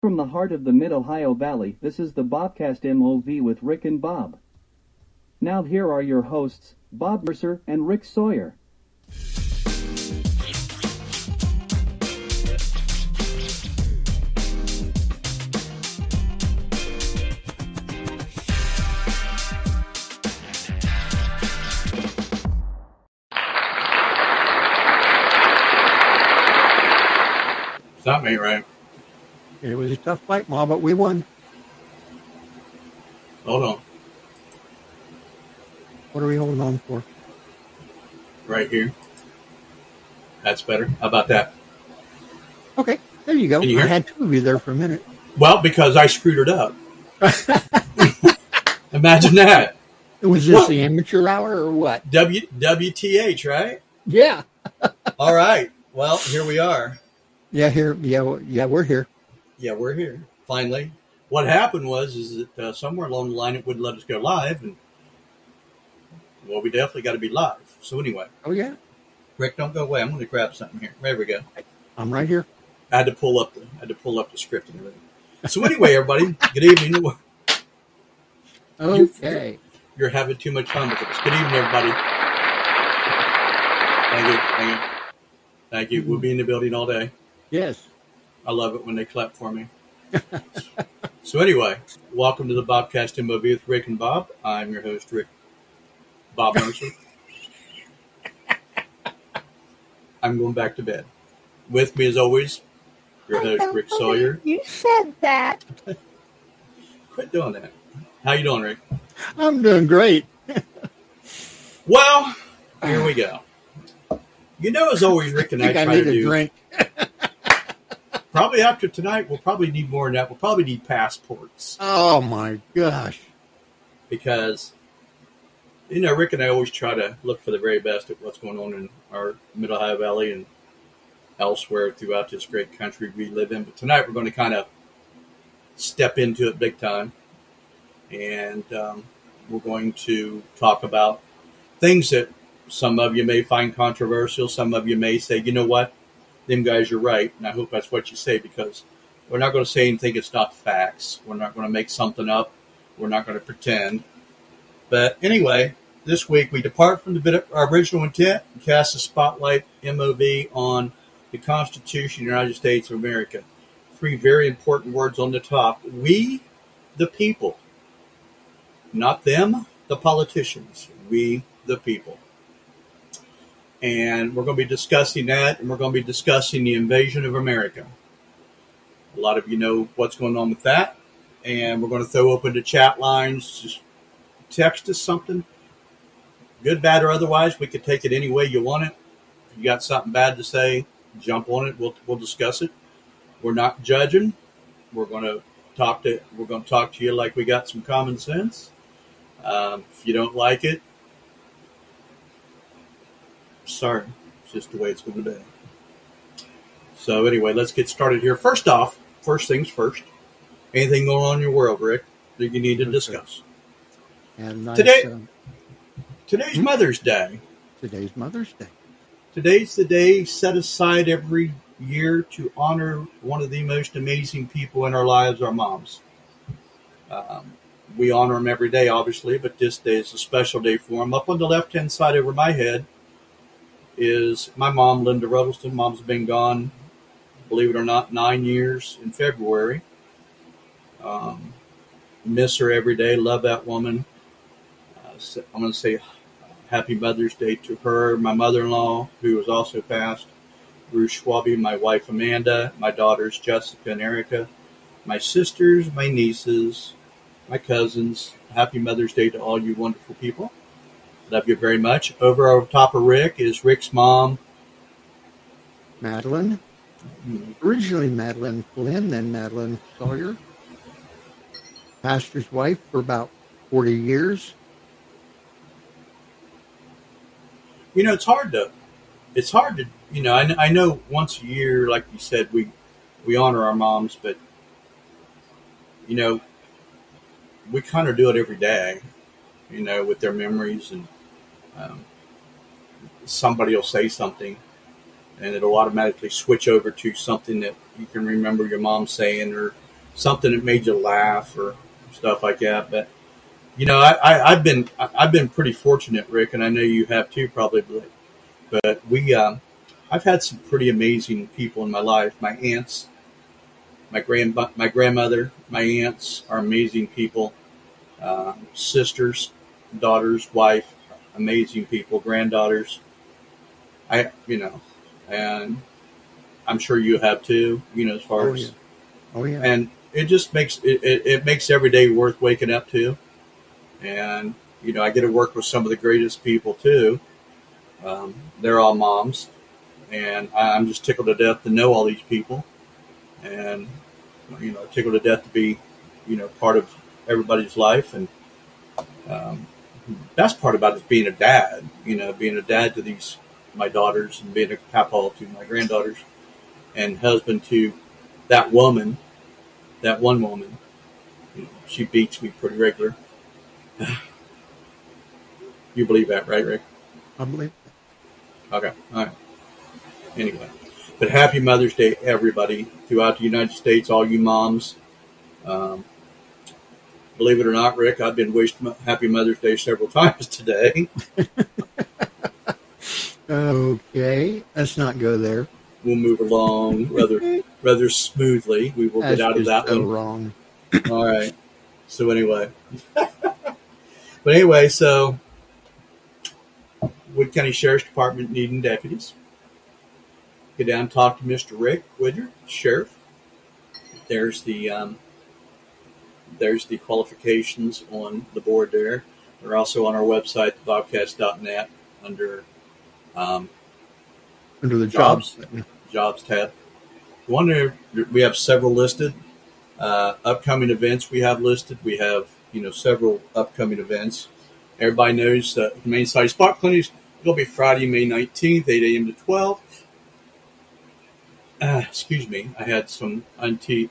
From the heart of the Mid Ohio Valley, this is the Bobcast MOV with Rick and Bob. Now, here are your hosts, Bob Mercer and Rick Sawyer. It's not me, right? It was a tough fight, Ma, but we won. Hold on. What are we holding on for? Right here. That's better. How about that? Okay, there you go. You I had two of you there for a minute. Well, because I screwed it up. Imagine that. Was this What? the amateur hour or what? W WTH, right? Yeah. All right. Well, here we are. Yeah, here. Yeah, yeah, we're here. Yeah, we're here. Finally. What happened was is that uh, somewhere along the line it wouldn't let us go live and well, we definitely got to be live. So anyway, Oh yeah, Rick, don't go away. I'm going to grab something here. There we go. I'm right here. I had to pull up the I had to pull up the script and everything. So anyway, everybody, good evening. Okay. You're having too much fun with us. Good evening, everybody. Thank you. Thank you. Thank you. We'll be in the building all day. Yes. I love it when they clap for me. so anyway, welcome to the Bobcast MOV with Rick and Bob. I'm your host, Rick Bob Mercer. I'm going back to bed. With me, as always, your host, Rick Sawyer. You said that. Quit doing that. How you doing, Rick? I'm doing great. Well, here we go. You know, as always, Rick and I I, I try need to a do. drink. Probably after tonight, we'll probably need more than that. We'll probably need passports Oh my gosh. because, you know, Rick and I always try to look for the very best at what's going on in our Mid Ohio Valley and elsewhere throughout this great country we live in. But tonight, we're going to kind of step into it big time, and um, we're going to talk about things that some of you may find controversial. Some of you may say, you know what, them guys are right, and I hope that's what you say because we're not going to say anything that's not facts. We're not going to make something up. We're not going to pretend. But anyway, this week we depart from the original intent and cast a spotlight MOV on the Constitution of the United States of America. Three very important words on the top. We, the people. Not them, the politicians. We, the people. And we're going to be discussing that, and we're going to be discussing the invasion of America. A lot of you know what's going on with that. And we're going to throw open the chat lines. Just text us something, good, bad, or otherwise. We could take it any way you want it. If you got something bad to say, jump on it. We'll, we'll discuss it. We're not judging. We're going to talk to we're going to talk to you like we got some common sense. Um, if you don't like it, sorry, it's just the way it's going to be. So anyway, let's get started here. First off, first things first. Anything going on in your world, Rick, that you need to discuss? And nice, Today- um, Today's Hmm? Mother's Day. today's Mother's Day. Today's the day set aside every year to honor one of the most amazing people in our lives, our moms. Um, we honor them every day, obviously, but this day is a special day for them. Up on the left hand side over my head is my mom, Linda Ruddleston. Mom's been gone, believe it or not, nine years in February. Um, miss her every day, love that woman. Uh, I'm going to say Happy Mother's Day to her, my mother in law, who was also passed, Ruth Schwabe, my wife Amanda, my daughters Jessica and Erica, my sisters, my nieces, my cousins. Happy Mother's Day to all you wonderful people. Love you very much. Over on top of Rick is Rick's mom. Madeline. Originally Madeline Flynn, then Madeline Sawyer. Pastor's wife for about 40 years. You know, it's hard to, it's hard to, you know, I, I know once a year, like you said, we, we honor our moms, but, you know, we kind of do it every day, you know, with their memories and um, somebody will say something and it'll automatically switch over to something that you can remember your mom saying or something that made you laugh or stuff like that. But you know, I, I've been I've been pretty fortunate, Rick, and I know you have too, probably. But, but we, um, I've had some pretty amazing people in my life. My aunts, my grand my grandmother, my aunts are amazing people. Uh, sisters, daughters, wife, amazing people. Granddaughters, I you know, and I'm sure you have too. You know, as far Oh, as yeah. Oh yeah. and it just makes it, it, it makes every day worth waking up to and you know i get to work with some of the greatest people too um, they're all moms and i'm just tickled to death to know all these people and you know tickled to death to be you know part of everybody's life and um, best part about it is being a dad you know being a dad to these my daughters and being a papa to my granddaughters and husband to that woman that one woman, you know, she beats me pretty regular. you believe that, right, Rick? I believe. That. Okay, all right. Anyway, but happy Mother's Day, everybody throughout the United States, all you moms. Um, believe it or not, Rick, I've been wished Happy Mother's Day several times today. Okay, let's not go there. We'll move along rather rather smoothly. We will That's get out of that so one. wrong. All right. So anyway, but anyway, so Wood County Sheriff's Department needing deputies. Get down, and talk to Mr. Rick Woodyard, sheriff. There's the um, there's the qualifications on the board there. They're also on our website, bobcast.net, under um, Under the Jobs. jobs. jobs tab. One we have several listed. Uh, upcoming events we have listed. We have you know several upcoming events. Everybody knows that Main Side Spot Clinic It'll be Friday, May nineteenth, eight a.m. to twelve. Uh, excuse me, I had some anti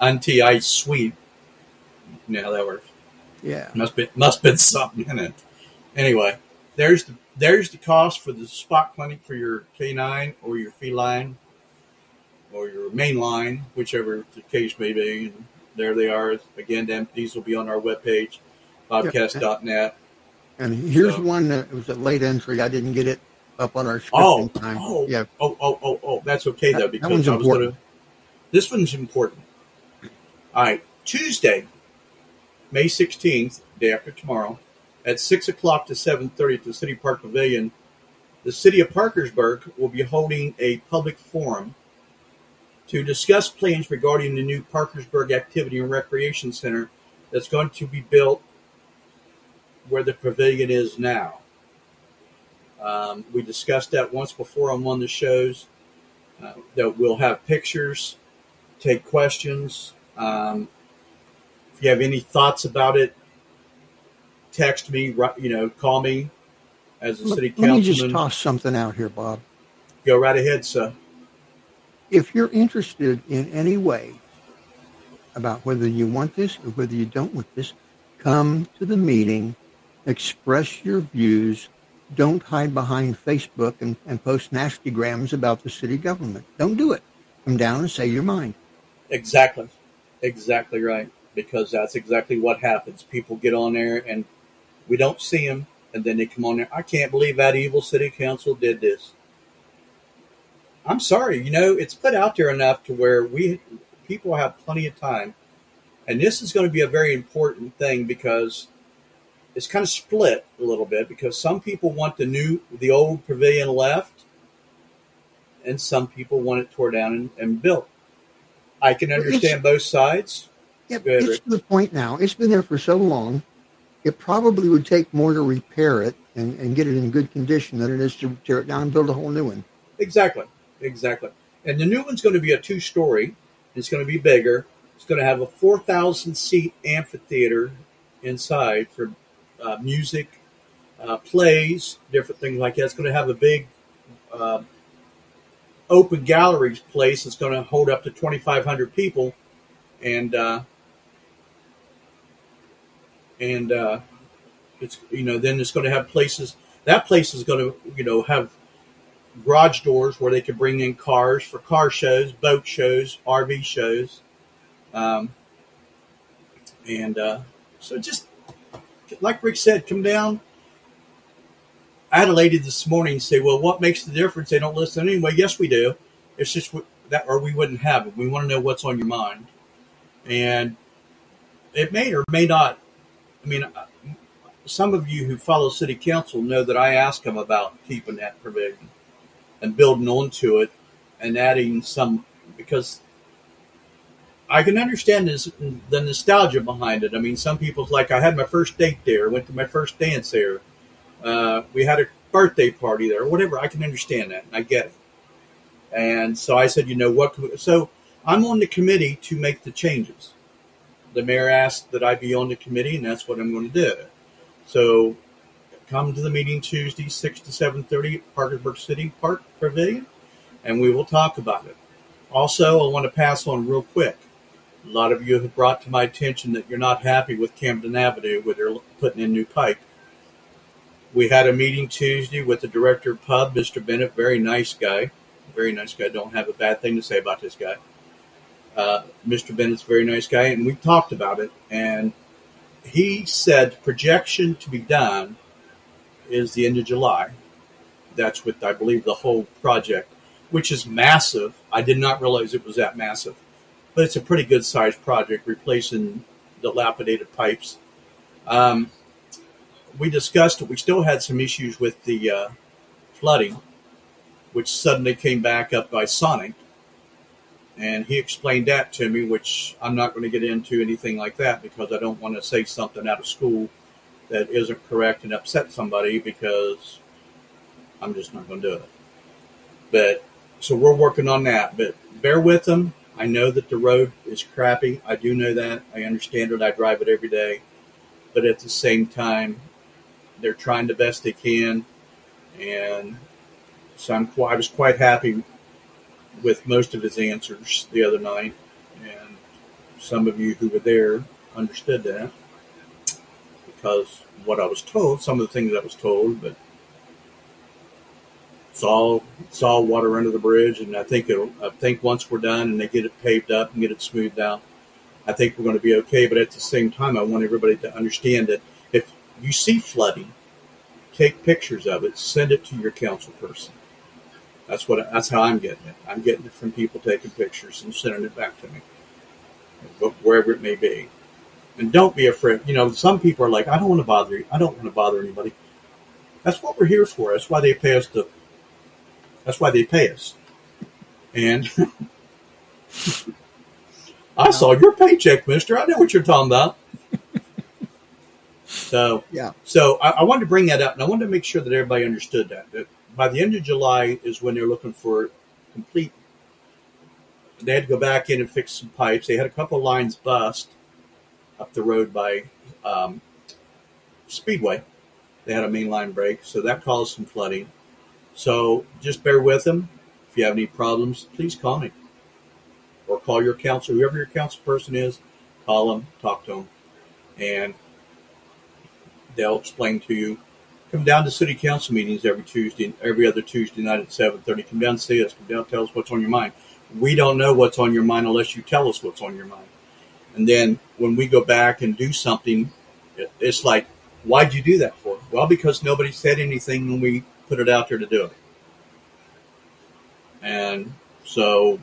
anti ice sweet. Now that works. Yeah. Must be must been something in it. Anyway, there's the there's the cost for the spot clinic for your canine or your feline or your main line, whichever the case may be. And there they are. Again, them, these will be on our webpage, bobcast.net. And here's So- one that was a late entry. I didn't get it up on our scripting Oh, time. oh, yeah. oh, oh, oh, oh, that's okay That- though because I was going to. This one's important. All right, Tuesday, May sixteenth, day after tomorrow, at six o'clock to seven thirty at the City Park Pavilion, the City of Parkersburg will be holding a public forum to discuss plans regarding the new Parkersburg Activity and Recreation Center that's going to be built where the pavilion is now. Um, we discussed that once before on one of the shows. Uh, that we'll have pictures, take questions. Um, if you have any thoughts about it, text me. You know, call me as a city let me just toss something out here, Bob. Go right ahead, sir. If you're interested in any way about whether you want this or whether you don't want this, come to the meeting, express your views. Don't hide behind Facebook and, and post nasty grams about the city government. Don't do it. Come down and say your mind. Exactly, exactly right. Because that's exactly what happens. People get on there and we don't see them, and then they come on there. I can't believe that evil city council did this. I'm sorry, you know, it's put out there enough to where we people have plenty of time, and this is going to be a very important thing because it's kind of split a little bit because some people want the new, the old pavilion left, and some people want it tore down and, and built. I can understand both sides. Yeah, it's to the point now. It's been there for so long. It probably would take more to repair it and, and get it in good condition than it is to tear it down and build a whole new one. Exactly, exactly. And the new one's going to be a two-story. It's going to be bigger. It's going to have a four thousand seat amphitheater inside for uh, music, uh, plays, different things like that. It's going to have a big uh, open gallery place. that's going to hold up to twenty five hundred people, and uh, and uh, it's you know then it's going to have places. That place is going to you know have garage doors where they can bring in cars for car shows, boat shows, RV shows. Um, and uh, so just like Rick said, come down. I had a lady this morning say, "Well, what makes the difference? They don't listen anyway." Yes, we do. It's just that, or we wouldn't have it. We want to know what's on your mind, and it may or may not. I mean, uh, some of you who follow city council know that I ask them about keeping that provision and building onto it and adding some because I can understand this, the nostalgia behind it. I mean, some people's like, I had my first date there, went to my first dance there, uh, we had a birthday party there, whatever. I can understand that, and I get it. And so I said, you know what? So I'm on the committee to make the changes. The mayor asked that I be on the committee, and that's what I'm going to do. So come to the meeting Tuesday, six to seven thirty at Parkersburg City Park Pavilion, and we will talk about it. Also, I want to pass on real quick. A lot of you have brought to my attention that you're not happy with Camden Avenue where they're putting in new pipe. We had a meeting Tuesday with the director of pub, Mr. Bennett, very nice guy. Very nice guy. Don't have a bad thing to say about this guy. Uh, Mr. Bennett's a very nice guy, and we talked about it. And he said projection to be done is the end of July. That's with, I believe, the whole project, which is massive. I did not realize it was that massive but it's a pretty good sized project, replacing dilapidated pipes. Um, we discussed it. We still had some issues with the uh, flooding, which suddenly came back up by Sonic. And he explained that to me, which I'm not going to get into anything like that because I don't want to say something out of school that isn't correct and upset somebody because I'm just not going to do it. But so we're working on that. But bear with them. I know that the road is crappy. I do know that. I understand it. I drive it every day. But at the same time, they're trying the best they can. And so I'm, I was quite happy with most of his answers the other night. And some of you who were there understood that because what I was told, some of the things I was told, but saw saw water under the bridge, and I think it'll. I think once we're done and they get it paved up and get it smoothed out, I think we're going to be okay. But at the same time, I want everybody to understand that if you see flooding, take pictures of it, send it to your council person. That's what. That's how I'm getting it. I'm getting it from people taking pictures and sending it back to me, wherever it may be. And don't be afraid. You know, some people are like, I don't want to bother you. I don't want to bother anybody. That's what we're here for. That's why they pay us to that's why they pay us. And I saw your paycheck, Mister. I know what you're talking about. So yeah. So I, I, wanted to bring that up, and I wanted to make sure that everybody understood that. That by the end of July is when they're looking for complete. They had to go back in and fix some pipes. They had a couple lines bust up the road by um, Speedway. They had a main line break, so that caused some flooding. So just bear with them. If you have any problems, please call me or call your counselor, whoever your council person is. Call them, talk to them, and they'll explain to you. Come down to city council meetings every Tuesday, every other Tuesday night at seven thirty. Come down, see us. Come down, tell us what's on your mind. We don't know what's on your mind unless you tell us what's on your mind. And then when we go back and do something, it's like, why'd you do that for? Well, because nobody said anything when we put it out there to do it. And so,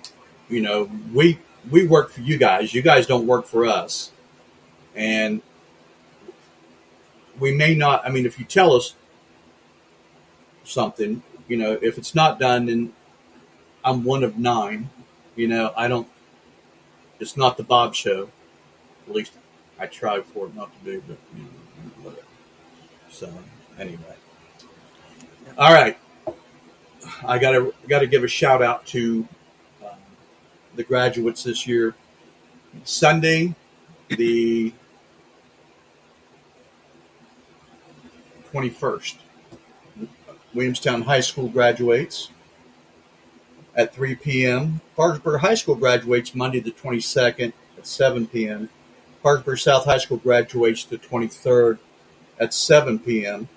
you know, we we work for you guys. You guys don't work for us. And we may not I mean if you tell us something, you know, if it's not done then I'm one of nine. You know, I don't it's not the Bob show. At least I try for it not to be, but you know, whatever. So anyway. All right, I gotta gotta give a shout out to um, the graduates this year. Sunday, the twenty first, Williamstown High School graduates at 3 p.m. Parkersburg High School graduates Monday the 22nd at 7 p.m. Parkersburg South High School graduates the 23rd at 7 p.m.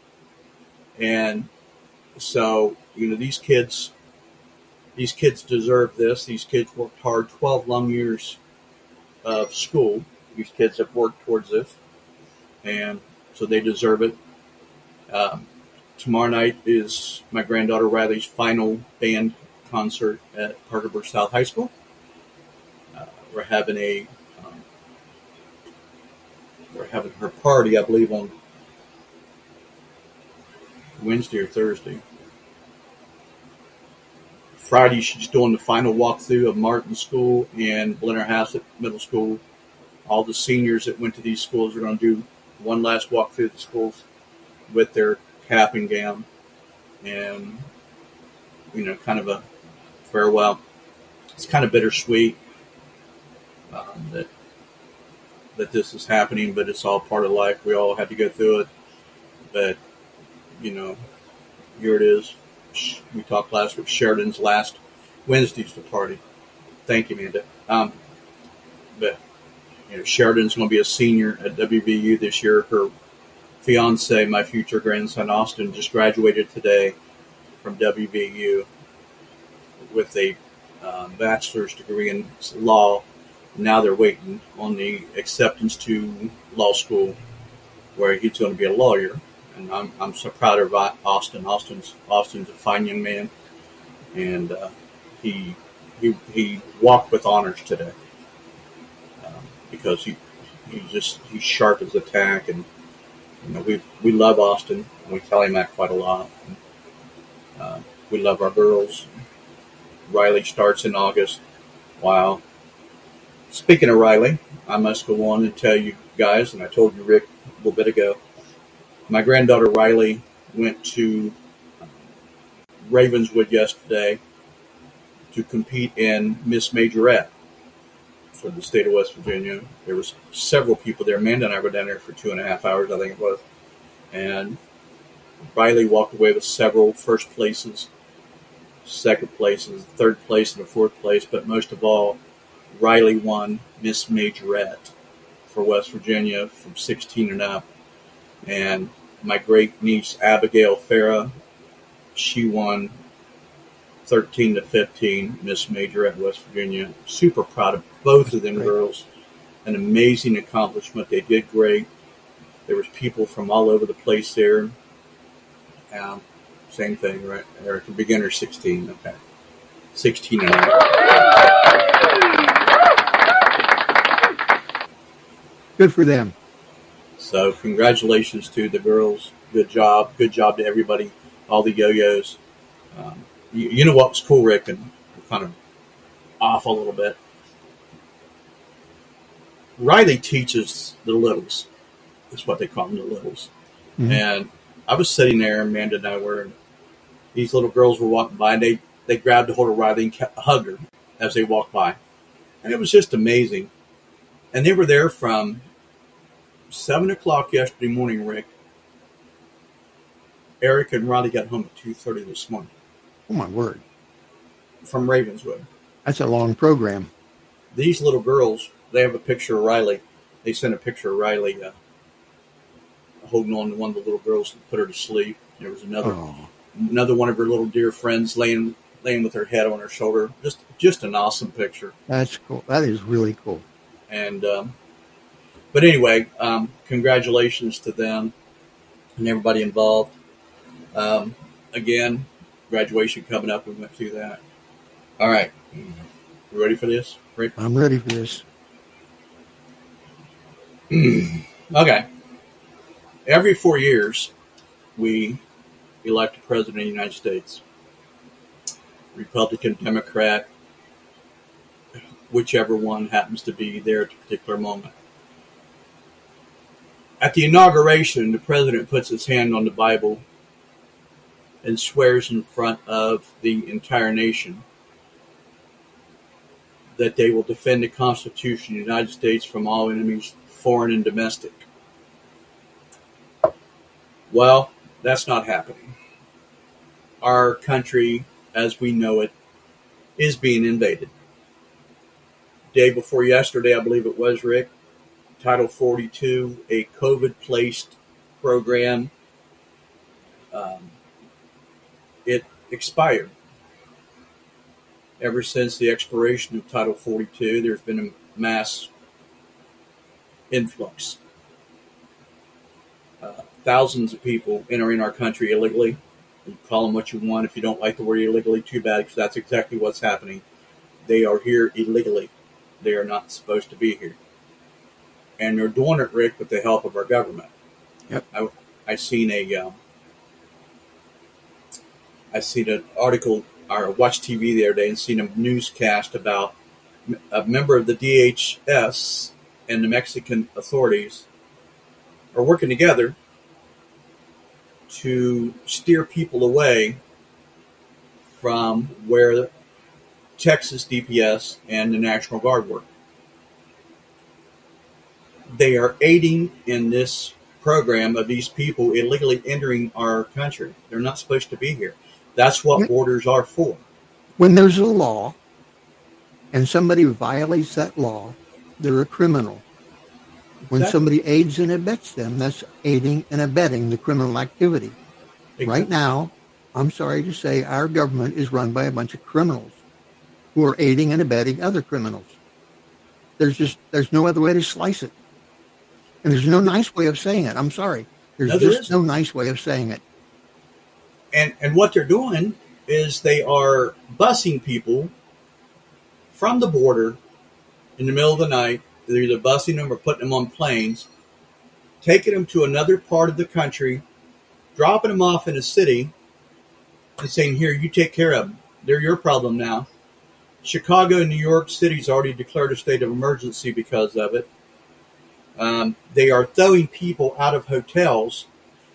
And so, you know, these kids, these kids deserve this. These kids worked hard, 12 long years of school. These kids have worked towards this, and so they deserve it. Um, tomorrow night is my granddaughter Riley's final band concert at Parkersburg South High School. Uh, we're having a um, we're having her party, I believe, on Wednesday or Thursday. Friday, she's doing the final walkthrough of Martin School and Blenner Middle School. All the seniors that went to these schools are going to do one last walk through the schools with their cap and gown, and you know, kind of a farewell. It's kind of bittersweet um, that that this is happening, but it's all part of life. We all had to go through it, but you know, here it is. We talked last week. Sheridan's last Wednesday's the party. Thank you, Amanda. Um, but you know, Sheridan's going to be a senior at WVU this year. Her fiance, my future grandson Austin, just graduated today from WVU with a um, bachelor's degree in law. Now they're waiting on the acceptance to law school, where he's going to be a lawyer. And I'm, I'm so proud of Austin. Austin's Austin's a fine young man, and uh, he he he walked with honors today um, because he he's just he's sharp as a tack and you know, we we love Austin, and we tell him that quite a lot. And, uh, we love our girls. Riley starts in August. Wow. Speaking of Riley, I must go on and tell you guys, and I told you Rick a little bit ago. My granddaughter Riley went to Ravenswood yesterday to compete in Miss Majorette for the state of West Virginia. There was several people there. Amanda and I were down there for two and a half hours, I think it was. And Riley walked away with several first places, second places, third place, and a fourth place. But most of all, Riley won Miss Majorette for West Virginia from 16 and up. And my great niece Abigail Farah, she won 13 to 15, Miss Majorette West Virginia. Super proud of both of them great. girls. An amazing accomplishment. They did great. There was people from all over the place there. Um, same thing, right? Eric, beginner 16. Okay. 16 and Good for them. So, congratulations to the girls. Good job. Good job to everybody, all the yo yos. Um, you, you know what was cool, Rick, and kind of off a little bit. Riley teaches the littles. That's what they call them, the littles. Mm-hmm. And I was sitting there, Amanda and I were, and these little girls were walking by, and they, they grabbed a hold of Riley and kept, hugged her as they walked by. And it was just amazing. And they were there from 7 o'clock yesterday morning, Rick. Eric and Riley got home at 2.30 this morning. Oh my word! From Ravenswood. That's a long program. These little girls, they have a picture of Riley. They sent a picture of Riley uh, holding on to one of the little girls and put her to sleep. There was another oh. another one of her little dear friends laying laying with her head on her shoulder. Just just an awesome picture. That's cool. That is really cool. And um, but anyway, um, congratulations to them and everybody involved. Um, again, graduation coming up. We went through that. All right. You ready for this, Rick? I'm ready for this. okay. Every four years, we elect a president of the United States. Republican, Democrat, whichever one happens to be there at the particular moment. At the inauguration, the president puts his hand on the Bible and swears in front of the entire nation that they will defend the Constitution of the United States from all enemies, foreign and domestic. Well, that's not happening. Our country, as we know it, is being invaded. Day before yesterday, I believe it was, Rick, Title 42, a COVID placed program um, it expired. Ever since the expiration of Title 42, there's been a mass influx. Uh, thousands of people entering our country illegally. You call them what you want. If you don't like the word illegally, too bad, because that's exactly what's happening. They are here illegally. They are not supposed to be here. And they're doing it, Rick, with the help of our government. Yep. I, I seen a, um, I seen an article or watched TV the other day and seen a newscast about a member of the DHS and the Mexican authorities are working together to steer people away from where Texas DPS and the National Guard work. They are aiding in this program of these people illegally entering our country. They're not supposed to be here. That's what borders are for. When there's a law and somebody violates that law, they're a criminal. When Exactly. somebody aids and abets them, that's aiding and abetting the criminal activity. Right now, I'm sorry to say, our government is run by a bunch of criminals who are aiding and abetting other criminals. There's just there's no other way to slice it, and there's no nice way of saying it. I'm sorry. There's No, there just isn't. no nice way of saying it. And and what they're doing is they are busing people from the border in the middle of the night. They're either busing them or putting them on planes, taking them to another part of the country, dropping them off in a city, and saying, "Here, you take care of them. They're your problem now." Chicago and New York City's already declared a state of emergency because of it. Um, they are throwing people out of hotels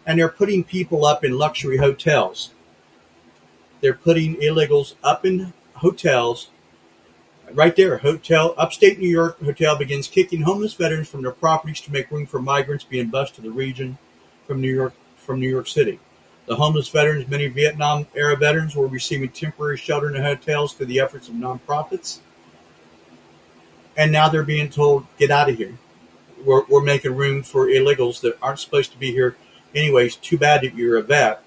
and they're putting people up in luxury hotels. They're putting illegals up in hotels. Right there, hotel, upstate New York hotel begins kicking homeless veterans from their properties to make room for migrants being bused to the region from New York from New York City. The homeless veterans, many Vietnam era veterans, were receiving temporary shelter in hotels through the efforts of nonprofits. And now they're being told, get out of here. We're, we're making room for illegals that aren't supposed to be here anyways, too bad that you're a vet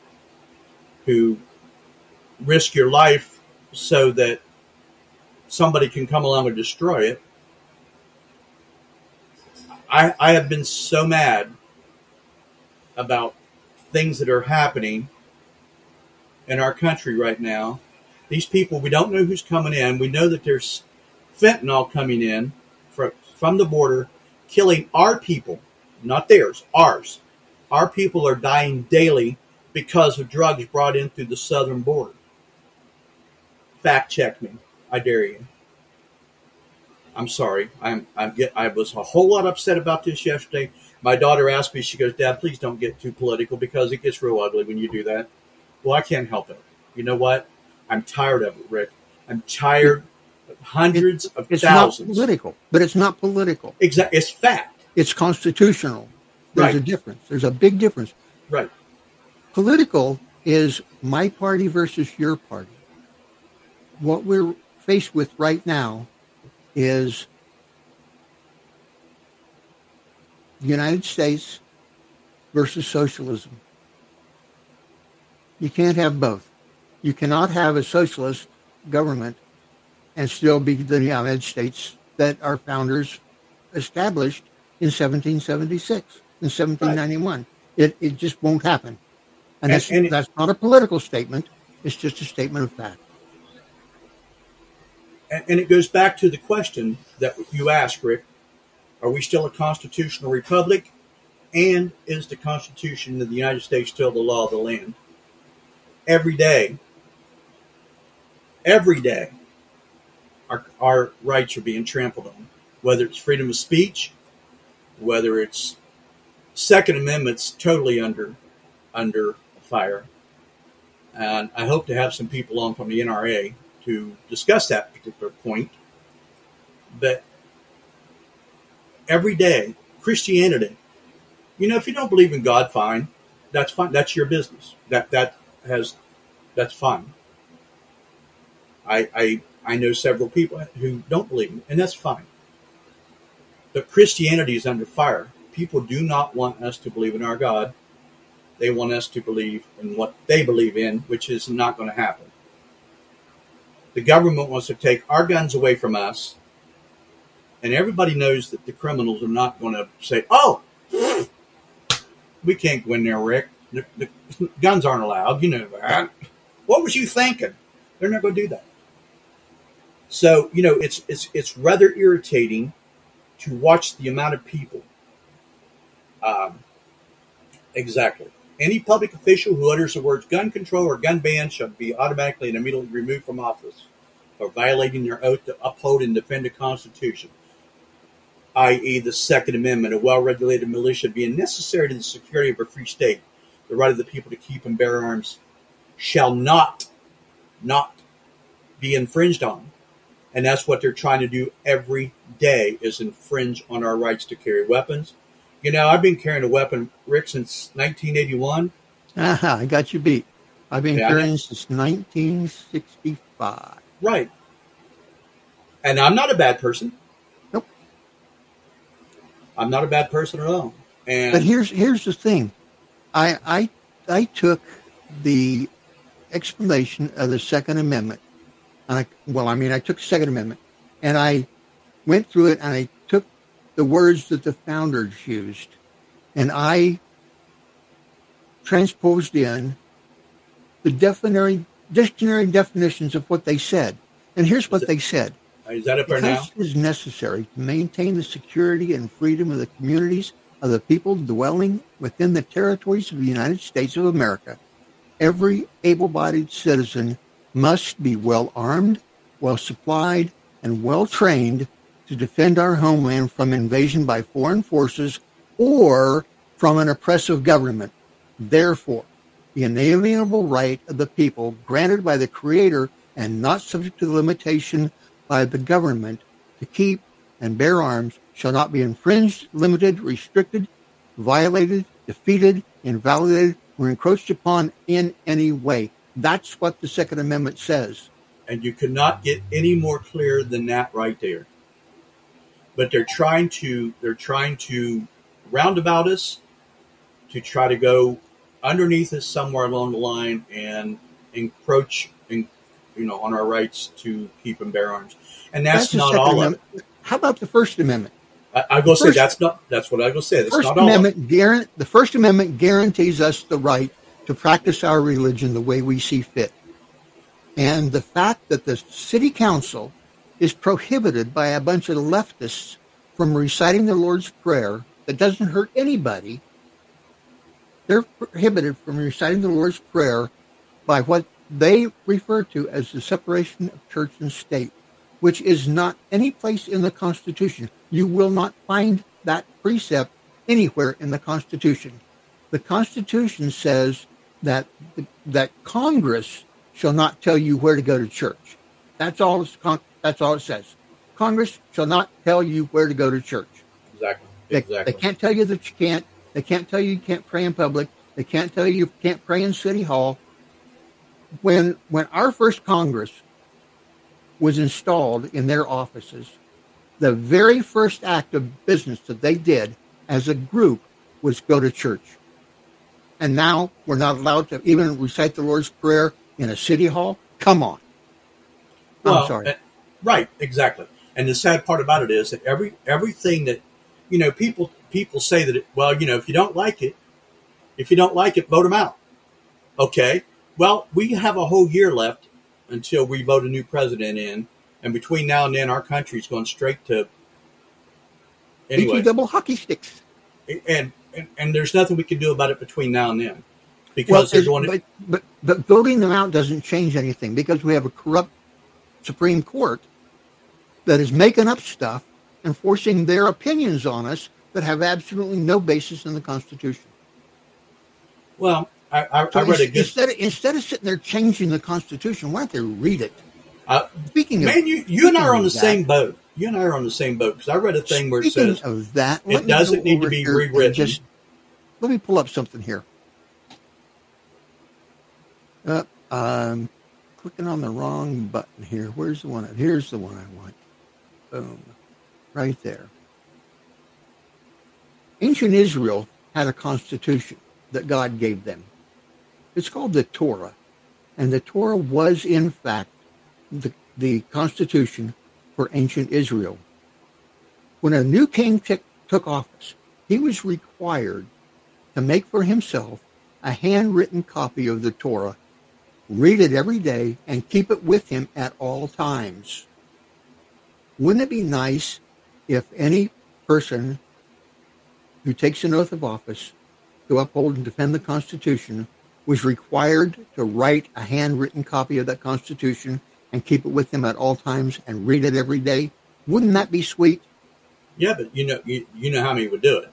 who risk your life so that somebody can come along and destroy it. I, I have been so mad about things that are happening in our country right now. These people, we don't know who's coming in. We know that there's fentanyl coming in from, from the border, killing our people, not theirs, ours our people are dying daily because of drugs brought in through the southern border. Fact check me. I dare you. I'm sorry. I'm I'm get I was a whole lot upset about this yesterday. My daughter asked me, she goes, Dad, please don't get too political because it gets real ugly when you do that. Well, I can't help it. You know what? I'm tired of it, Rick. I'm tired of hundreds of It's not political, but it's not political. Exactly. It's fact. It's constitutional. There's a difference. There's a big difference. Right. Political is my party versus your party. What we're faced with right now is the United States versus socialism. You can't have both. You cannot have a socialist government and still be the United States that our founders established in 1776 in 1791. It, it just won't happen. And, And- that's, and it- that's not a political statement. It's just a statement of fact. And, and it goes back to the question that you asked, Rick. Are we still a constitutional republic? And is the Constitution of the United States still the law of the land? Every day, every day, our, our rights are being trampled on. Whether it's freedom of speech, whether it's Second Amendment's totally under under fire. And I hope to have some people on from the NRA to discuss that particular point. But every day, Christianity, you know, if you don't believe in God, fine. That's fine. That's your business. That that has that's fine. I I I know several people who don't believe in, it, and that's fine. But Christianity is under fire. People do not want us to believe in our God. They want us to believe in what they believe in, which is not going to happen. The government wants to take our guns away from us and everybody knows that the criminals are not going to say, "Oh, we can't go in there, Rick. The, the guns aren't allowed." You know that. What was you thinking? They're not going to do that. So you know, it's it's it's rather irritating to watch the amount of people. Um, exactly. Any public official who utters the words gun control or gun ban shall be automatically and immediately removed from office for violating their oath to uphold and defend the Constitution, i.e., the Second Amendment, a well regulated militia being necessary to the security of a free state. The right of the people to keep and bear arms shall not, not be infringed on. And that's what they're trying to do every day is infringe on our rights to carry weapons. You know, I've been carrying a weapon, Rick, since 1981. Aha, I got you beat. I've been Yeah, carrying since 1965. Right. And I'm not a bad person. Nope. I'm not a bad person at all. And But here's here's the thing. I I I took the explanation of the Second Amendment. And I, well, I mean, I took the Second Amendment, and I went through it, and I the words that the founders used, and I transposed in the dictionary dictionary definitions of what they said. And here's what it- they said. is that up there now? It is necessary to maintain the security and freedom of the communities of the people dwelling within the territories of the United States of America. Every able bodied citizen must be well armed, well supplied, and well trained to defend our homeland from invasion by foreign forces or from an oppressive government. Therefore, the inalienable right of the people granted by the Creator and not subject to limitation by the government to keep and bear arms shall not be infringed, limited, restricted, violated, defeated, invalidated, or encroached upon in any way. That's what the Second Amendment says. And you cannot get any more clear than that right there. But they're trying to they're trying to roundabout us to try to go underneath us somewhere along the line and encroach in, you know on our rights to keep and bear arms. And that's, the not all of it. How about the First Amendment? I, I go say that's not that's what I go say. That's First not all. Amendment guarant- the First Amendment guarantees us the right to practice our religion the way we see fit. And the fact that the city council is prohibited by a bunch of leftists from reciting the Lord's Prayer that doesn't hurt anybody, they're prohibited from reciting the Lord's Prayer by what they refer to as the separation of church and state, which is not any place in the Constitution. You will not find that precept anywhere in the Constitution. The Constitution says that that Congress shall not tell you where to go to church. That's all. That's all it says. Congress shall not tell you where to go to church. Exactly. They, exactly. they can't tell you that you can't. They can't tell you you can't pray in public. They can't tell you you can't pray in City Hall. When when our first Congress was installed in their offices, the very first act of business that they did as a group was go to church. And now we're not allowed to even recite the Lord's Prayer in a city hall. Come on. I'm sorry. uh, right, exactly. And the sad part about it is that every everything that you know, people people say that it, well, you know, if you don't like it, if you don't like it, vote them out. Okay. Well, we have a whole year left until we vote a new president in, and between now and then, our country is going straight to. Anyway, double hockey sticks. and, and and there's nothing we can do about it between now and then, because Well, they're going to. but, but but voting them out doesn't change anything because we have a corrupt Supreme Court that is making up stuff and forcing their opinions on us that have absolutely no basis in the Constitution. Well, I, I, So I read a good. instead of, instead of sitting there changing the Constitution, why don't they read it? Uh, Speaking of Man, you, you and I are on the of same boat. You and I are on the same boat because I read a thing where it says of that, it doesn't need to be rewritten. Just let me pull up something here. Uh, I'm clicking on the wrong button here. Where's the one? Here's the one I want. Boom, right there. Ancient Israel had a constitution that God gave them. It's called the Torah, and the Torah was in fact the the constitution for ancient Israel. when a new king t- took office, he was required to make for himself a handwritten copy of the Torah, read it every day, and keep it with him at all times. Wouldn't it be nice if any person who takes an oath of office to uphold and defend the Constitution was required to write a handwritten copy of that Constitution and keep it with him at all times and read it every day? Wouldn't that be sweet? Yeah, but you know, you, you know how many would do it.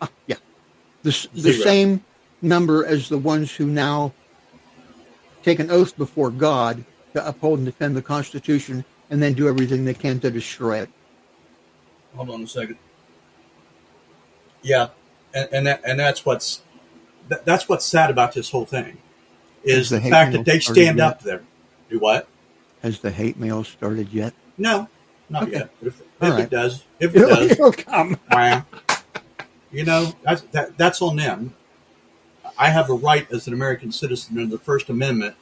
Uh, yeah. The, the same number as the ones who now take an oath before God to uphold and defend the Constitution and then do everything they can to destroy it. Hold on a second. Yeah, and and, that, and that's what's that, that's what's sad about this whole thing is the, the fact that they stand up there. Do what? Has the hate mail started yet? No, not okay. yet. If, if right. it does, if it it'll, does, it'll come. you know, that's that, that's on them. I have a right as an American citizen under the First Amendment,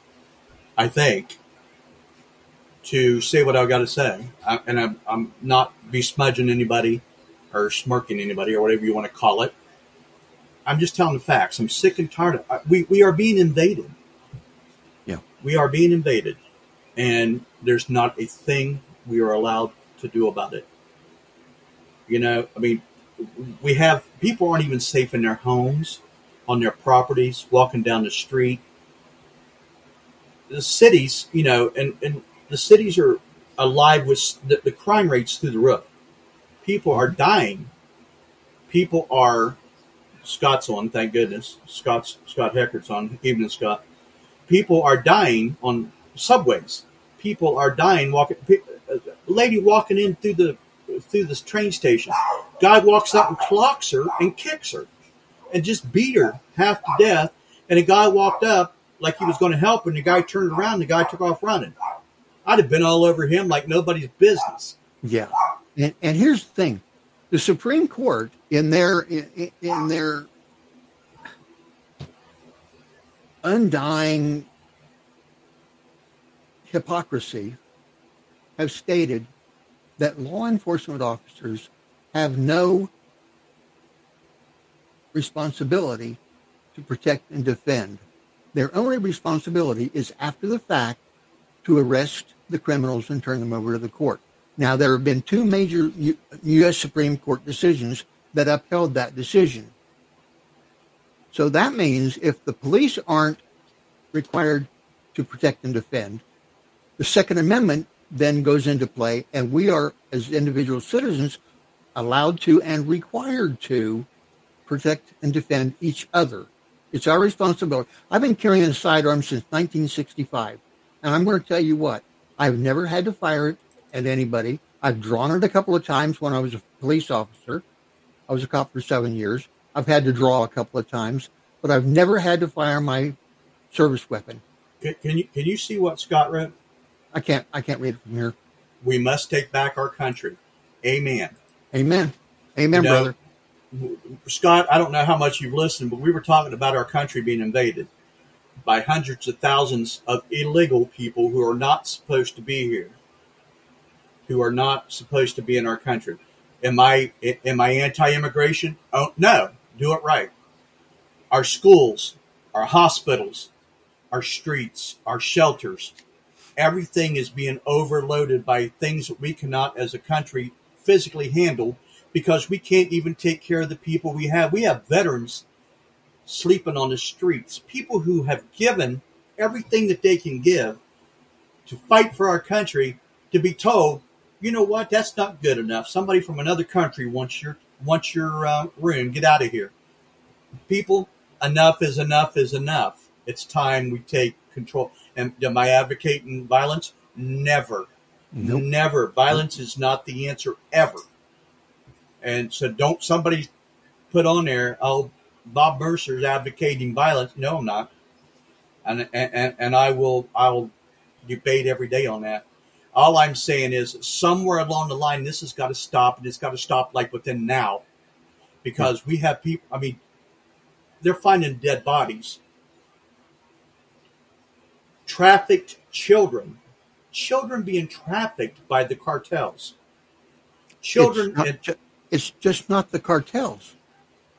I think, to say what I've got to say, I, and I'm, I'm not besmudging anybody or smirking anybody or whatever you want to call it. I'm just telling the facts. I'm sick and tired of we we are being invaded. Yeah, we are being invaded, and there's not a thing we are allowed to do about it. You know, I mean, we have people aren't even safe in their homes, on their properties, walking down the street. The cities, you know, and and the cities are alive with the, the crime rates through the roof. People are dying. People are Scott's on, thank goodness. Scott's Scott Heckert's on, evening Scott. People are dying on subways. People are dying walking. Lady walking in through the through this train station. Guy walks up and clocks her and kicks her, and just beat her half to death. And a guy walked up like he was going to help, and the guy turned around. And the guy took off running. I'd have been all over him like nobody's business. Yeah, and and here's the thing: the Supreme Court, in their in, in their undying hypocrisy, have stated that law enforcement officers have no responsibility to protect and defend. Their only responsibility is after the fact to arrest the criminals and turn them over to the court. Now, there have been two major U- U.S. Supreme Court decisions that upheld that decision. So that means if the police aren't required to protect and defend, the Second Amendment then goes into play, and we are, as individual citizens, allowed to and required to protect and defend each other. It's our responsibility. I've been carrying a sidearm since 1965, and I'm going to tell you what, I've never had to fire it at anybody. I've drawn it a couple of times when I was a police officer. I was a cop for seven years. I've had to draw a couple of times, but I've never had to fire my service weapon. Can, can you can you see what Scott wrote? I can't I can't read it from here. We must take back our country. Amen. Amen. Amen, you know, brother. Scott, I don't know how much you've listened, but we were talking about our country being invaded by hundreds of thousands of illegal people who are not supposed to be here, who are not supposed to be in our country. Am I am I anti-immigration? Oh no, do it right. Our schools, our hospitals, our streets, our shelters, everything is being overloaded by things that we cannot as a country physically handle because we can't even take care of the people we have. We have veterans sleeping on the streets, people who have given everything that they can give to fight for our country to be told, you know what, that's not good enough. Somebody from another country wants your wants your uh, room. Get out of here. People, enough is enough is enough. It's time we take control. And am I advocating violence? Never. Nope. Never. Violence is not the answer ever. And so don't somebody put on there, oh, Bob Mercer's advocating violence. No, I'm not. And, and, and I will, I will debate every day on that. All I'm saying is somewhere along the line, this has got to stop and it's got to stop like within now because we have people, I mean, they're finding dead bodies. Trafficked children, children being trafficked by the cartels children. Not and- it's just not the cartels.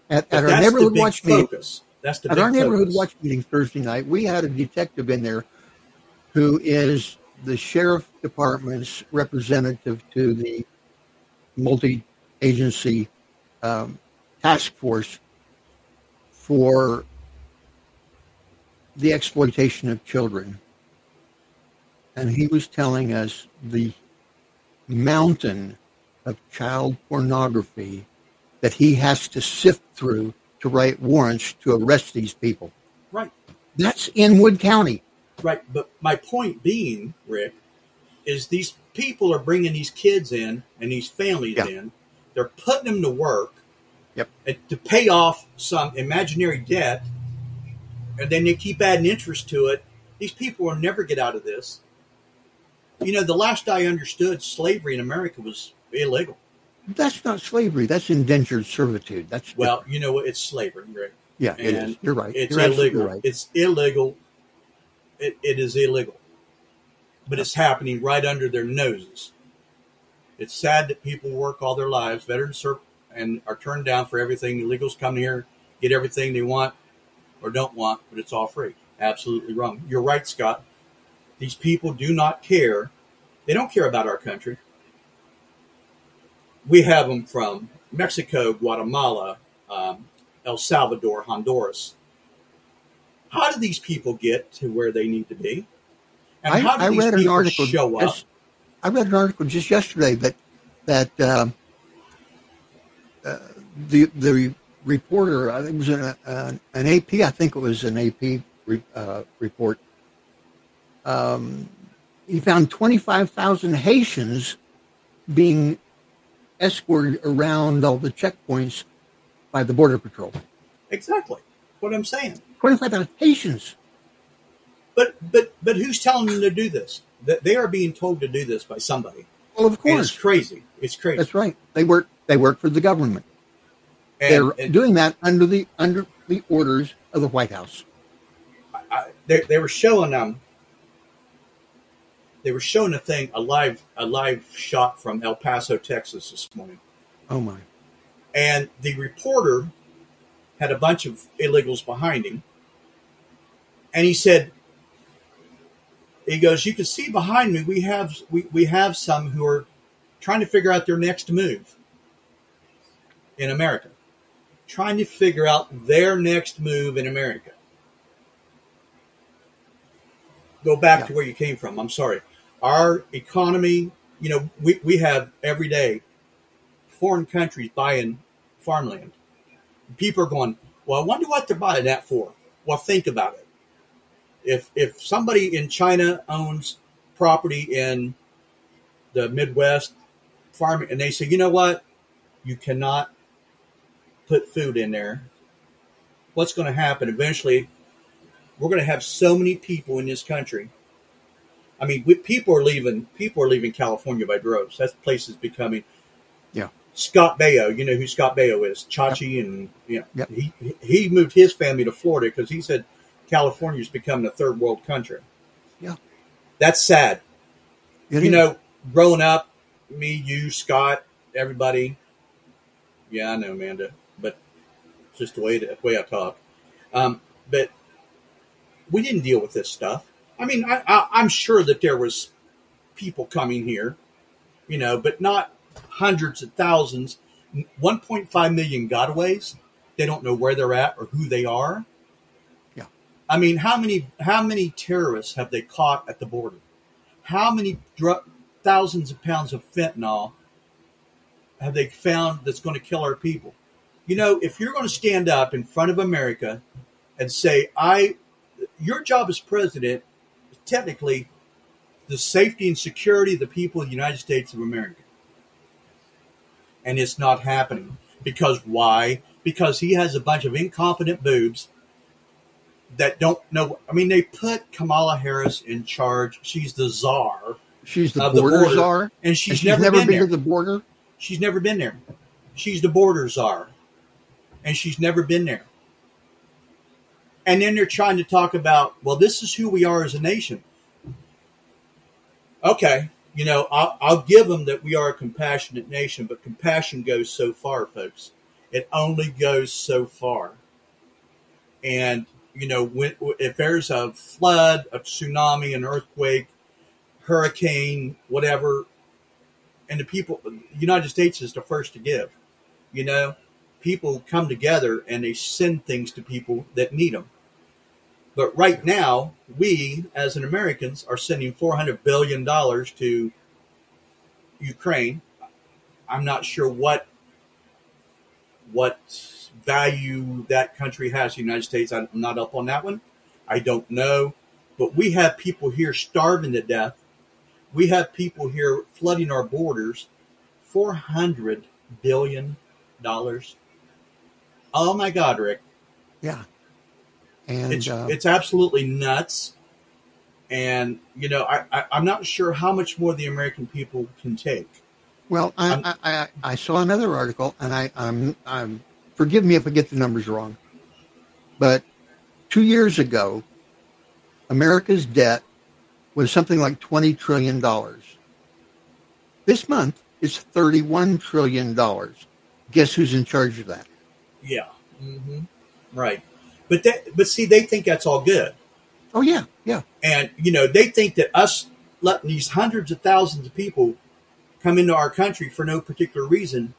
At, at our neighborhood watch meeting, focus. That's the at our neighborhood focus. watch meeting Thursday night, we had a detective in there who is the sheriff department's representative to the multi-agency um, task force for the exploitation of children. And he was telling us the mountain of child pornography that he has to sift through to write warrants to arrest these people. Right. That's in Wood County. Right, but my point being, Rick, is these people are bringing these kids in and these families Yeah. in. They're putting them to work Yep. to pay off some imaginary debt, and then they keep adding interest to it. These people will never get out of this. You know, the last I understood, slavery in America was illegal. That's not slavery. That's indentured servitude. That's Well, you know what? It's slavery, Rick. yeah, it and is. You're right. It's You're illegal. right. It's illegal. It, it is illegal. But it's happening right under their noses. It's sad that people work all their lives, veterans serve, and are turned down for everything. Illegals come here, get everything they want or don't want, but it's all free. Absolutely wrong. You're right, Scott. These people do not care. They don't care about our country. We have them from Mexico, Guatemala, um, El Salvador, Honduras. How do these people get to where they need to be? And I, how do I these read an article. show up? just- I read an article just yesterday that that um, uh, the the reporter, I think it was an, an, an AP, I think it was an AP re, uh, report. Um, he found twenty five thousand Haitians being escorted around all the checkpoints by the border patrol. Exactly what I'm saying. Twenty five thousand Haitians. But but but who's telling them to do this? That they are being told to do this by somebody. Well, of And it's crazy. It's crazy. that's right. They work. They work for the government. And, They're and doing that under the under the orders of the White House. I, they, they were showing um they were showing a thing a live a live shot from El Paso, Texas this morning, Oh my! and the reporter had a bunch of illegals behind him, and he said. He goes, you can see behind me. We have we, we have some who are trying to figure out their next move in America, trying to figure out their next move in America. Go back Yeah. to where you came from. I'm sorry. Our economy, you know, we, we have every day foreign countries buying farmland. People are going, well, I wonder what they're buying that for. Well, think about it. If if somebody in China owns property in the Midwest farming, and they say, you know what, you cannot put food in there. What's going to happen eventually? We're going to have so many people in this country. I mean, we, people are leaving. People are leaving California by droves. That place is becoming. Yeah. Scott Baio, you know who Scott Baio is, Chachi, and you know, Yep. he he moved his family to Florida because he said California is becoming a third world country. Yeah. That's sad. It you is. know, growing up, me, you, Scott, everybody. Yeah, I know, Amanda, but just the way the way I talk. Um, but we didn't deal with this stuff. I mean, I, I, I'm sure that there was people coming here, you know, but not hundreds of thousands. 1.5 million gotaways. They don't know where they're at or who they are. Yeah. I mean, how many how many terrorists have they caught at the border? How many dr- thousands of pounds of fentanyl have they found that's going to kill our people? You know, if you're going to stand up in front of America and say, "I," your job as president technically the safety and security of the people of the United States of America, and it's not happening because why? Because he has a bunch of incompetent boobs that don't know. I mean, they put Kamala Harris in charge. She's the czar, she's the of the border border, czar, and and she's, she's never, never been, been, there. to the border. She's never been there. She's the border czar, and she's never been there. And then they're trying to talk about, well, this is who we are as a nation. Okay, you know, I'll, I'll give them that we are a compassionate nation, but compassion goes so far, folks. It only goes so far. And you know, when, if there's a flood, a tsunami, an earthquake, hurricane, whatever, and the people, the United States is the first to give. You know, people come together and they send things to people that need them. But right now, we as an Americans are sending four hundred billion dollars to Ukraine. I'm not sure what what value that country has. The United States. I'm not up on that one. I don't know, but we have people here starving to death. We have people here flooding our borders. Four hundred billion dollars. Oh my God, Rick! Yeah, and it's uh, it's absolutely nuts. And you know, I, I I'm not sure how much more the American people can take. well, I, I, I, I saw another article, and I, I'm, I'm, forgive me if I get the numbers wrong, but two years ago, America's debt was something like twenty trillion dollars. This month is thirty-one trillion dollars. Guess who's in charge of that? Yeah. hmm Right. But that, but see, they think that's all good. Oh yeah, yeah, And, you know, they think that us letting these hundreds of thousands of people come into our country for no particular reason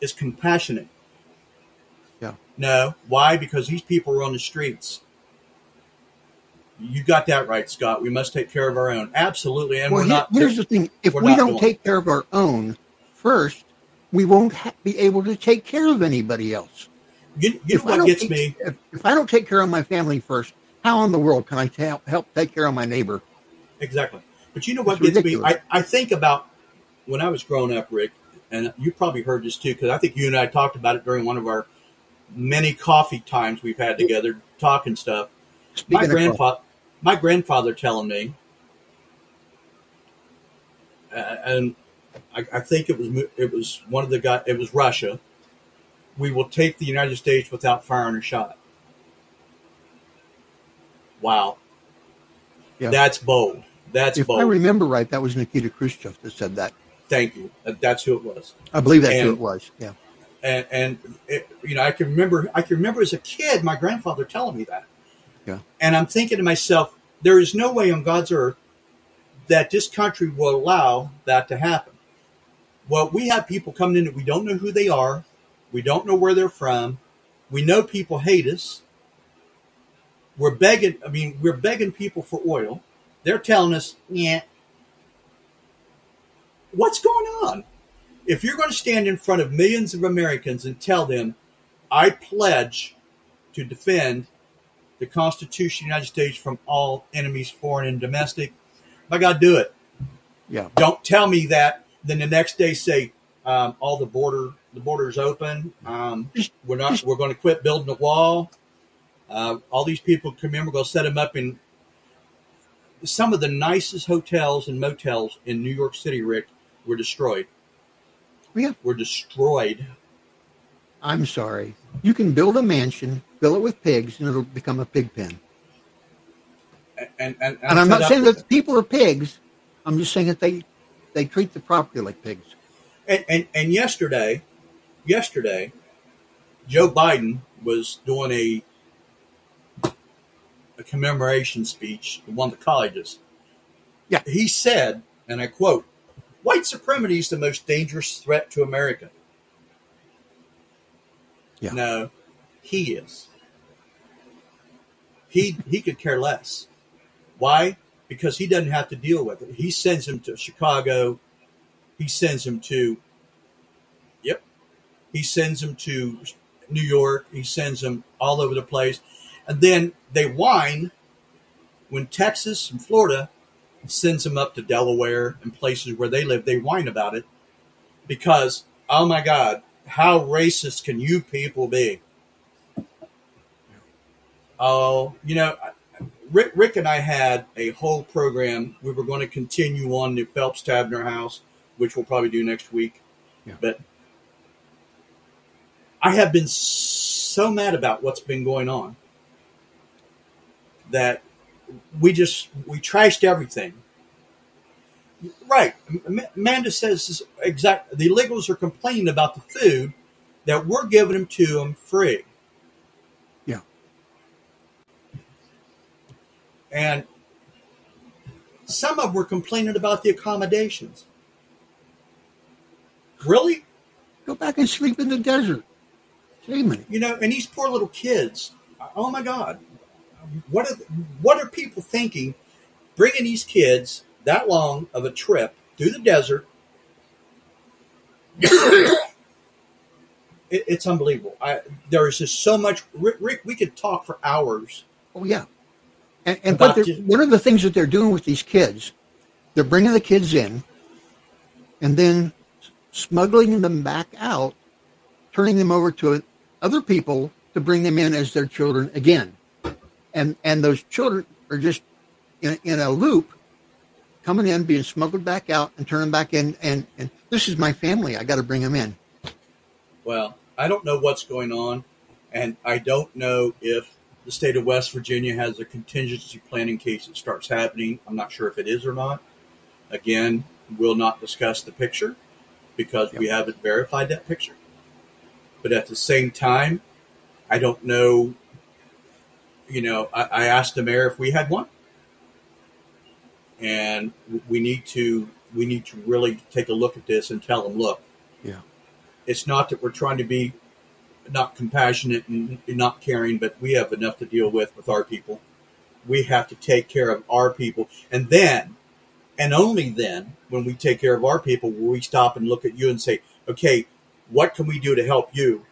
is compassionate. yeah. No. Why? Because these people are on the streets. You got that right, Scott. We must take care of our own. Absolutely. And well, we're not. here's the thing: if we don't doing- take care of our own first, we won't ha- be able to take care of anybody else. You, you know If I what don't gets take- me? If, if I don't take care of my family first, how in the world can I help take care of my neighbor? Exactly. But you know what It's gets ridiculous. me? I, I think about when I was growing up, Rick, and you probably heard this too, because I think you and I talked about it during one of our many coffee times we've had together, talking stuff. Speaking my grandfather, my grandfather telling me, uh, and I, I think it was it was one of the guy. It was Russia. We will take the United States without firing a shot. Wow, Yeah. that's bold. That's if bold. I remember right, that was Nikita Khrushchev that said that. Thank you. Uh, That's who it was. I believe that's who it was. Yeah. And and it, you know, I can remember. I can remember as a kid, my grandfather telling me that. Yeah. And I'm thinking to myself, there is no way on God's earth that this country will allow that to happen. Well, we have people coming in that we don't know who they are, we don't know where they're from, we know people hate us. We're begging. I mean, we're begging people for oil. They're telling us, yeah. What's going on? if you're going to stand in front of millions of Americans and tell them, I pledge to defend the Constitution of the United States from all enemies, foreign and domestic, by God, do it. Yeah. Don't tell me that. Then the next day say, um, all the border, the border's open. Um, we're not. We're going to quit building a wall. Uh, all these people come in. We're going to set them up in some of the nicest hotels and motels in New York City. Rick were destroyed. Yeah. Were destroyed. I'm sorry. You can build a mansion, fill it with pigs, and it'll become a pig pen. And and, And I'm not saying that people are pigs. I'm just saying that they they treat the property like pigs. And, and and yesterday, yesterday, Joe Biden was doing a a commemoration speech at one of the colleges. Yeah. He said, and I quote, "White supremacy is the most dangerous threat to America." Yeah. No, he is. He he could care less. Why? Because he doesn't have to deal with it. He sends him to Chicago. He sends him to. He sends them to New York. He sends them all over the place. And then they whine when Texas and Florida sends them up to Delaware and places where they live. They whine about it because, oh my God, how racist can you people be? Oh, you know, Rick, Rick and I had a whole program. We were going to continue on the Phelps Tavenner House, which we'll probably do next week. Yeah. But I have been so mad about what's been going on that we just we trashed everything. Right. Amanda says this exact. The illegals are complaining about the food that we're giving them to them free. Yeah. And some of them were complaining about the accommodations. Really? Go back and sleep in the desert. You. Know, and these poor little kids. Oh my God. What are what are people thinking? Bringing these kids that long of a trip through the desert. it, it's unbelievable. I, there is just so much. Rick, Rick, we could talk for hours. Oh yeah, and, and but just- one of the things that they're doing with these kids, they're bringing the kids in, and then smuggling them back out, turning them over to other people to bring them in as their children again, and and those children are just in, in a loop, coming in, being smuggled back out, and turning back in, and and this is my family. I got to bring them in. Well, I don't know what's going on, and I don't know if the state of West Virginia has a contingency plan in case it starts happening. I'm not sure if it is or not. Again, we'll not discuss the picture because we haven't verified that picture. But at the same time, I don't know. You know, I, I asked the mayor if we had one, and we need to we need to really take a look at this and tell them, look, Yeah. it's not that we're trying to be not compassionate and not caring, but we have enough to deal with with our people. We have to take care of our people, and then, and only then, when we take care of our people, will we stop and look at you and say, "Okay, what can we do to help you?"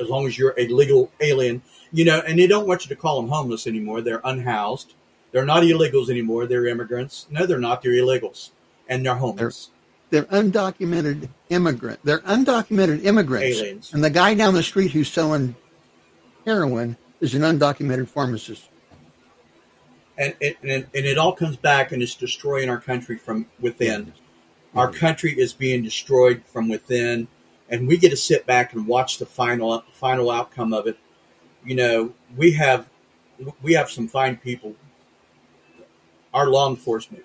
As long as you're a legal alien, you know, and they don't want you to call them homeless anymore. They're unhoused. They're not illegals anymore. They're immigrants. No, they're not. They're illegals, and they're homeless. They're undocumented immigrant. They're undocumented immigrants. Aliens. And the guy down the street who's selling heroin is an undocumented pharmacist. and it, and, it, and it all comes back and it's destroying our country from within. Our mm-hmm. country is being destroyed from within, and we get to sit back and watch the final final outcome of it. You know, we have we have some fine people. Our law enforcement,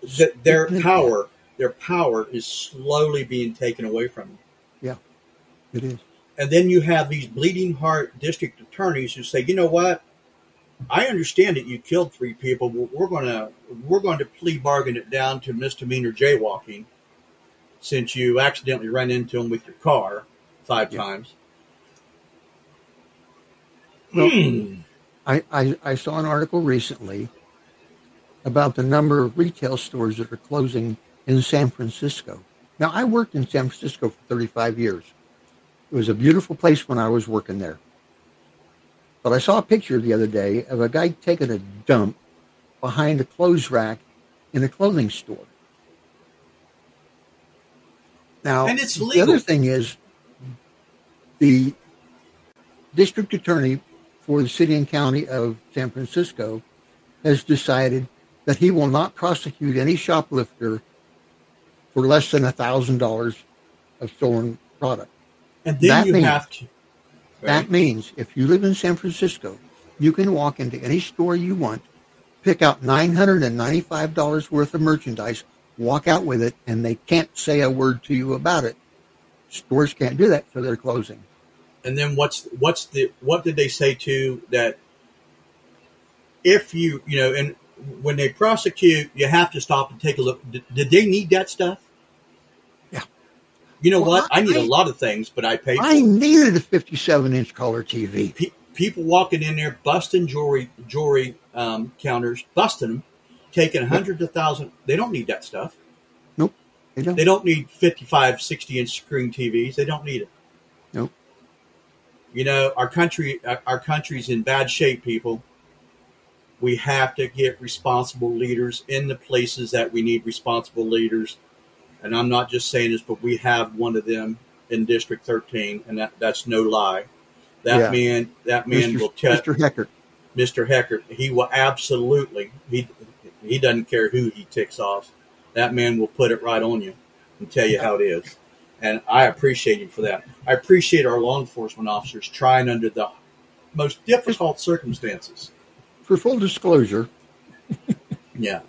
th- their mm-hmm. power, their power is slowly being taken away from them. Yeah, it is. And then you have these bleeding heart district attorneys who say, you know what? I understand that you killed three people, but we're going to we're going to plea bargain it down to misdemeanor jaywalking, since you accidentally ran into them with your car five Yeah. times. Well, Hmm. I, I, I saw an article recently about the number of retail stores that are closing in San Francisco. Now, I worked in San Francisco for 35 years. It was a beautiful place when I was working there. But I saw a picture the other day of a guy taking a dump behind a clothes rack in a clothing store. Now, And it's the other thing is the district attorney for the city and county of San Francisco has decided that he will not prosecute any shoplifter for less than $1,000 of stolen product. And then That you means- have to. That means if you live in San Francisco, you can walk into any store you want, pick out $995 worth of merchandise, walk out with it, and they can't say a word to you about it. Stores can't do that, so they're closing. and then what's what's the what did they say to that if you you know and when they prosecute you have to stop and take a look did, did they need that stuff. You know Well, what i need I- a lot of things but i for I needed a 57 inch color TV. Pe- people walking in there busting jewelry jewelry um, counters busting them taking hundreds of thousands they don't need that stuff Nope, they don't. they don't need 55 60 inch screen tvs they don't need it Nope. You know, our country, our country's in bad shape, people. We have to get responsible leaders in the places that we need responsible leaders. And I'm not just saying this, but we have one of them in District 13, and that, that's no lie. That Yeah. man, that man Mr. will tell Mr. Heckert. Mr. Heckert. He will absolutely. He he doesn't care who he ticks off. That man will put it right on you and tell you how it is. And I appreciate him for that. I appreciate our law enforcement officers trying under the most difficult circumstances. For full disclosure, Yeah.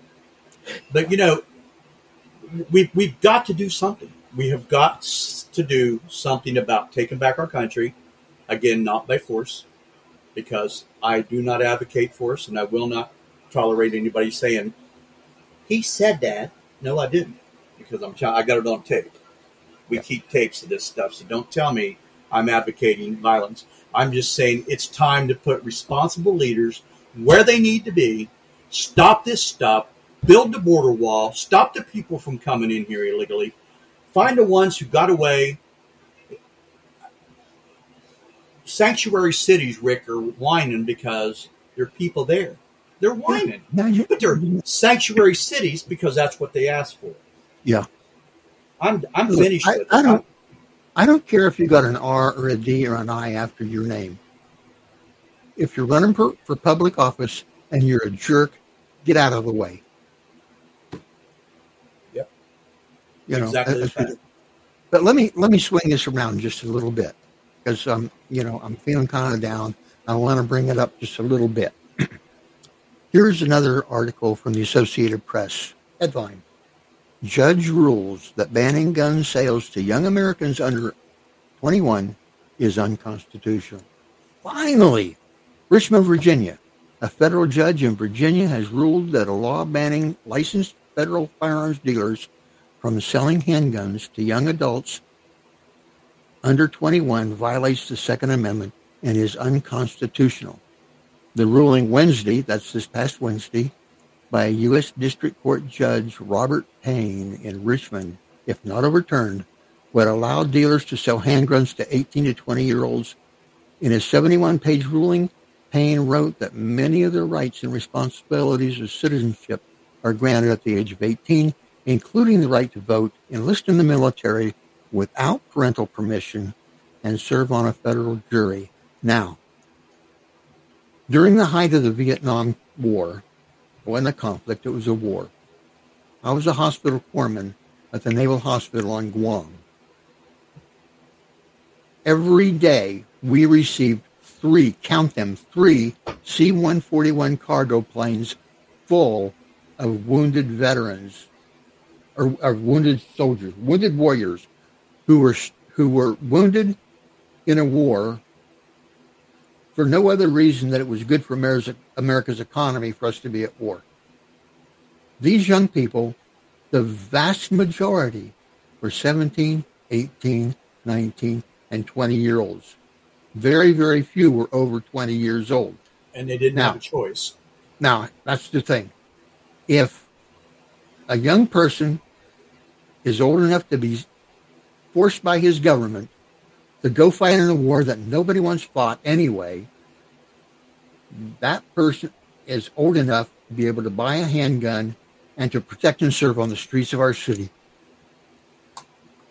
But you know, we we've got to do something. We have got to do something about taking back our country. Again, not by force, because I do not advocate force, and I will not tolerate anybody saying he said that. No, I didn't, because I'm I got it on tape. We keep tapes of this stuff, so don't tell me I'm advocating violence. I'm just saying it's time to put responsible leaders where they need to be, stop this stuff, build the border wall, stop the people from coming in here illegally, find the ones who got away. Sanctuary cities, Rick, are whining because there are people there. They're whining. Now you- But they're sanctuary cities because that's what they asked for. Yeah. I'm I'm Look, finished I- I don't- I don't care if you got an R or a D or an I after your name. If you're running for, for public office and you're a jerk, get out of the way. Yep. You know, Exactly but let me let me swing this around just a little bit because um, you know, I'm feeling kind of down. I want to bring it up just a little bit. Here's another article from the Associated Press. Headline Judge rules that banning gun sales to young Americans under 21 is unconstitutional. Finally, Richmond, Virginia. A federal judge in Virginia has ruled that a law banning licensed federal firearms dealers from selling handguns to young adults under 21 violates the Second Amendment and is unconstitutional. The ruling Wednesday, that's this past Wednesday, by U.S. District Court Judge Robert Payne in Richmond, if not overturned, would allow dealers to sell handguns to 18 to 20 year olds. In his 71 page ruling, Payne wrote that many of the rights and responsibilities of citizenship are granted at the age of 18, including the right to vote, enlist in the military without parental permission, and serve on a federal jury. Now, during the height of the Vietnam War, when wasn't conflict, it was a war. I was a hospital corpsman at the Naval Hospital on Guam. Every day we received three, count them, three C 141 cargo planes full of wounded veterans or, or wounded soldiers, wounded warriors who were, who were wounded in a war for no other reason that it was good for America's, America's economy for us to be at war. These young people, the vast majority, were 17, 18, 19, and 20 year olds. Very, very few were over 20 years old. and they didn't Now- have a choice. Now, that's the thing. If a young person is old enough to be forced by his government to go fight in a war that nobody once fought anyway, that person is old enough to be able to buy a handgun and to protect and serve on the streets of our city.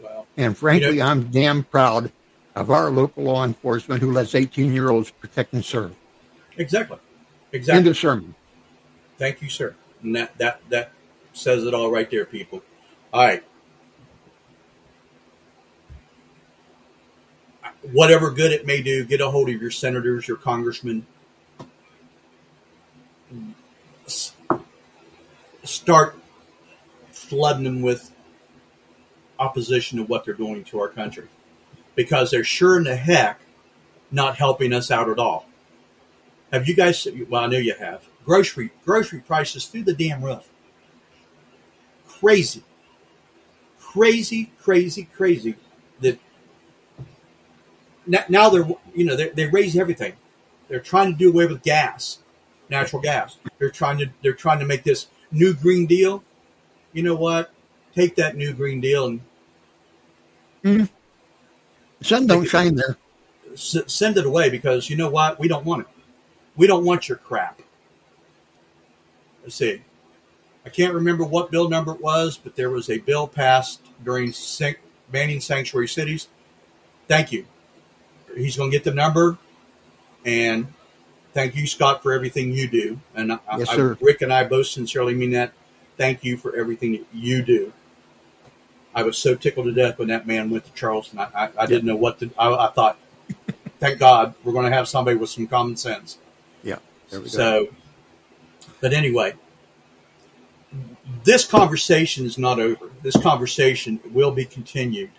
Well, And frankly, You know- I'm damn proud of our local law enforcement who lets 18 year olds protect and serve. exactly, Exactly. End of sermon. Thank you, sir. And that that that says it all right there, people. All right. Whatever good it may do, get a hold of your senators, your congressmen. Start flooding them with opposition to what they're doing to our country, because they're sure in the heck not helping us out at all. Have you guys? Well, I know you have. Grocery grocery prices through the damn roof. Crazy, crazy, crazy, crazy. Now, they're you know they they raise everything. They're trying to do away with gas, natural gas. They're trying to they're trying to make this new green deal. You know what? Take that new green deal and mm-hmm. Sun don't shine there. s- send it away because you know what? We don't want it. We don't want your crap. Let's see. I can't remember what bill number it was, but there was a bill passed during banning sanctuary cities. Thank you. He's going to get the number, and thank you, Scott, for everything you do. And I, Yes, I-. Rick and I both sincerely mean that. Thank you for everything that you do. I was so tickled to death when that man went to Charleston. I, I, I didn't know what to. I, I thought, thank God, we're going to have somebody with some common sense. Yeah. We go. So, but anyway, this conversation is not over. This conversation will be continued.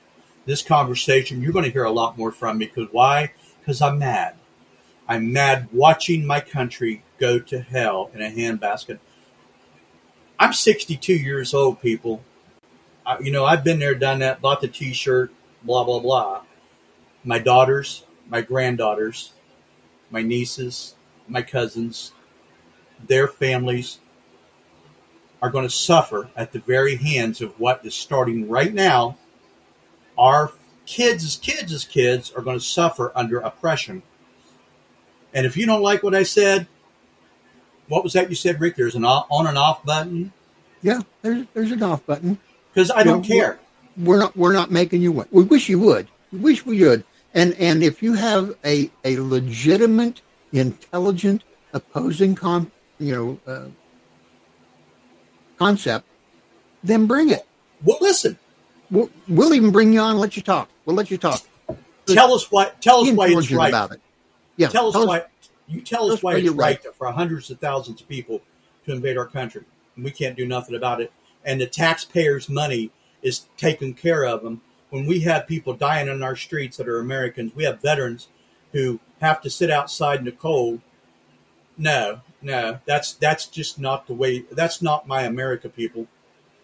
This conversation, you're going to hear a lot more from me because why? Because I'm mad. I'm mad watching my country go to hell in a handbasket. I'm 62 years old, people. I, you know, I've been there, done that, bought the t shirt, blah, blah, blah. My daughters, my granddaughters, my nieces, my cousins, their families are going to suffer at the very hands of what is starting right now. Our kids, as kids, as kids, are going to suffer under oppression. And if you don't like what I said, what was that you said, Rick? There's an on and off button. Yeah, there's there's an off button. Because I don't know, care. We're, not we're not making you one. We wish you would. We wish we would. And and if you have a a legitimate, intelligent, opposing com, you know, uh, concept, then bring it. Well, listen. We'll, we'll even bring you on and let you talk. We'll let you talk. Tell us why. Tell us why it's right. About it. Yeah. Tell us tell why. Us, you tell us why it's right, right for hundreds of thousands of people to invade our country. And we can't do nothing about it. And the taxpayers' money is taken care of them. When we have people dying in our streets that are Americans, we have veterans who have to sit outside in the cold. No, no, that's that's just not the way. That's not my America, people.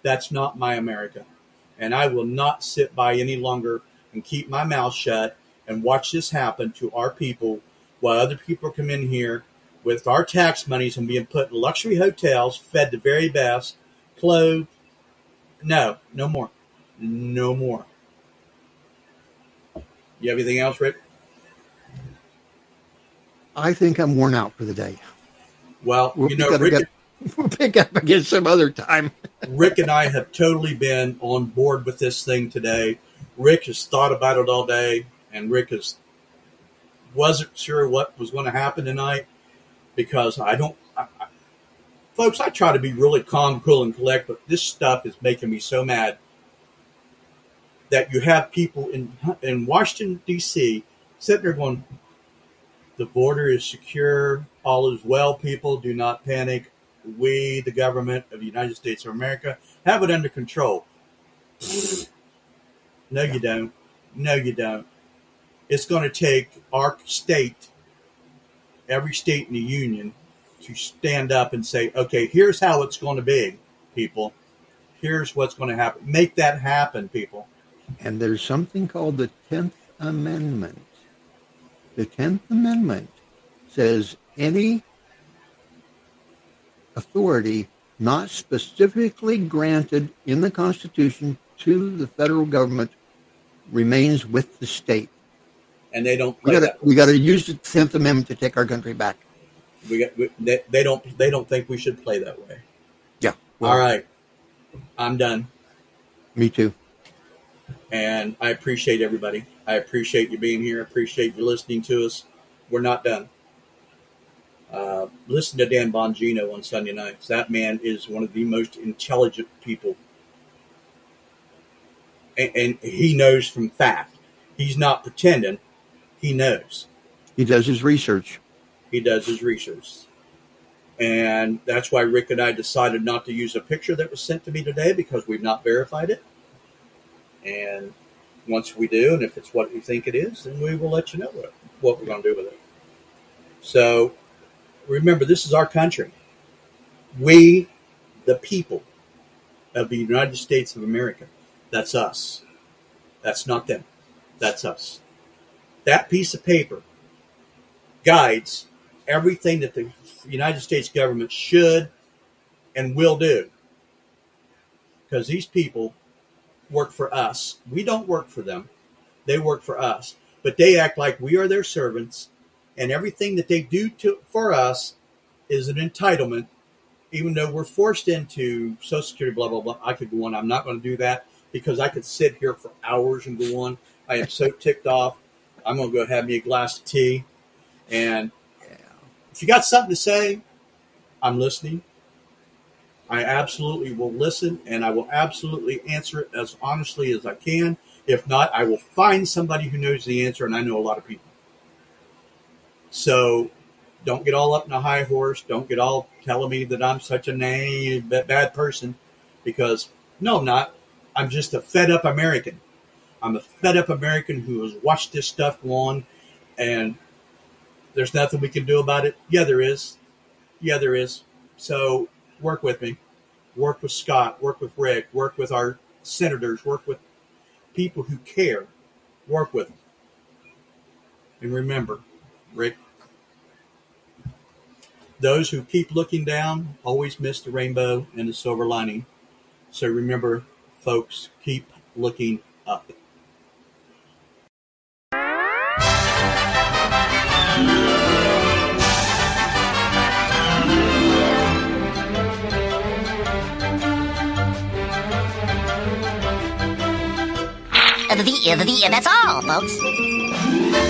That's not my America, and I will not sit by any longer and keep my mouth shut and watch this happen to our people while other people come in here with our tax monies and being put in luxury hotels, fed the very best, clothed. No, no more, no more. You have anything else, Rick? I think I'm worn out for the day. Well, you know, Rick, we'll pick up again some other time. Rick and I have totally been on board with this thing today. Rick has thought about it all day, and Rick has wasn't sure what was going to happen tonight because I don't, I, I, folks. I try to be really calm, cool, and collect, but this stuff is making me so mad that you have people in in Washington D.C. sitting there going, "The border is secure. All is well, people. Do not panic. We, the government of the United States of America, have it under control. no, you don't. No, you don't. It's going to take our state, every state in the union, to stand up and say, okay, here's how it's going to be, people. Here's what's going to happen. Make that happen, people. And there's something called the 10th Amendment. The 10th Amendment says any authority not specifically granted in the Constitution to the federal government remains with the state. And they don't. we got we got to use the Tenth Amendment to take our country back. We got. We, they, they don't. They don't think we should play that way. Yeah. Well, All right. I'm done. Me too. And I appreciate everybody. I appreciate you being here. I appreciate you listening to us. We're not done. Uh, listen to Dan Bongino on Sunday nights. That man is one of the most intelligent people. And, and, he knows from fact. He's not pretending. He knows. He does his research. He does his research. And that's why Rick and I decided not to use a picture that was sent to me today because we've not verified it. And once we do, and if it's what we think it is, then we will let you know what, what we're going to do with it. So remember, this is our country. We, the people of the United States of America, that's us. That's not them. That's us. That piece of paper guides everything that the United States government should and will do. Because these people work for us. We don't work for them, they work for us. But they act like we are their servants and everything that they do to, for us is an entitlement, even though we're forced into Social Security, blah, blah, blah. I could go on. I'm not going to do that because I could sit here for hours and go on. I am so ticked off. I'm going to go have me a glass of tea. And if you got something to say, I'm listening. I absolutely will listen and I will absolutely answer it as honestly as I can. If not, I will find somebody who knows the answer, and I know a lot of people. So don't get all up in a high horse. Don't get all telling me that I'm such a bad person. because no, I'm not. I'm just a fed up American. I'm a fed up American who has watched this stuff go on, and there's nothing we can do about it. Yeah, there is. Yeah, there is. So work with me. Work with Scott. Work with Rick. Work with our senators. Work with people who care. Work with them. And remember, Rick, those who keep looking down always miss the rainbow and the silver lining. So remember, folks, keep looking up. Uh, the, the, that's all, folks.